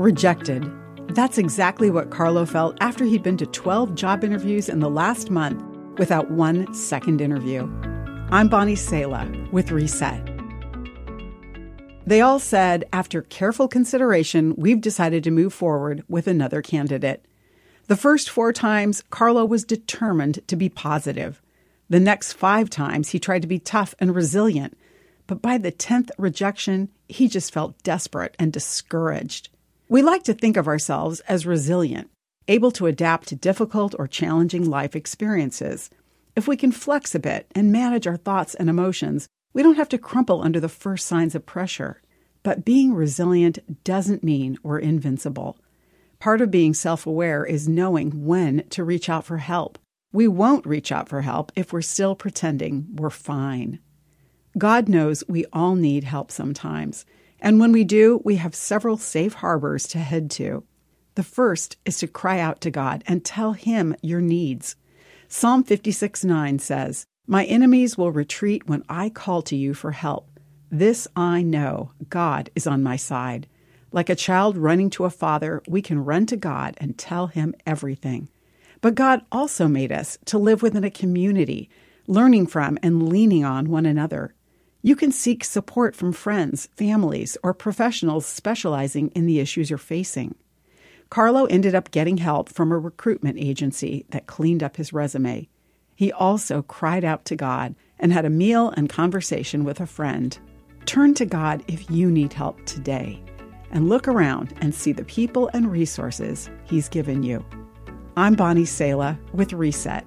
Rejected. That's exactly what Carlo felt after he'd been to 12 job interviews in the last month without one second interview. I'm Bonnie Sala with Reset. They all said, after careful consideration, we've decided to move forward with another candidate. The first four times, Carlo was determined to be positive. The next five times, he tried to be tough and resilient. But by the 10th rejection, he just felt desperate and discouraged. We like to think of ourselves as resilient, able to adapt to difficult or challenging life experiences. If we can flex a bit and manage our thoughts and emotions, we don't have to crumple under the first signs of pressure. But being resilient doesn't mean we're invincible. Part of being self aware is knowing when to reach out for help. We won't reach out for help if we're still pretending we're fine. God knows we all need help sometimes, and when we do, we have several safe harbors to head to. The first is to cry out to God and tell Him your needs. Psalm 56 9 says, My enemies will retreat when I call to you for help. This I know God is on my side. Like a child running to a father, we can run to God and tell Him everything. But God also made us to live within a community, learning from and leaning on one another. You can seek support from friends, families, or professionals specializing in the issues you're facing. Carlo ended up getting help from a recruitment agency that cleaned up his resume. He also cried out to God and had a meal and conversation with a friend. Turn to God if you need help today, and look around and see the people and resources He's given you. I'm Bonnie Sala with Reset.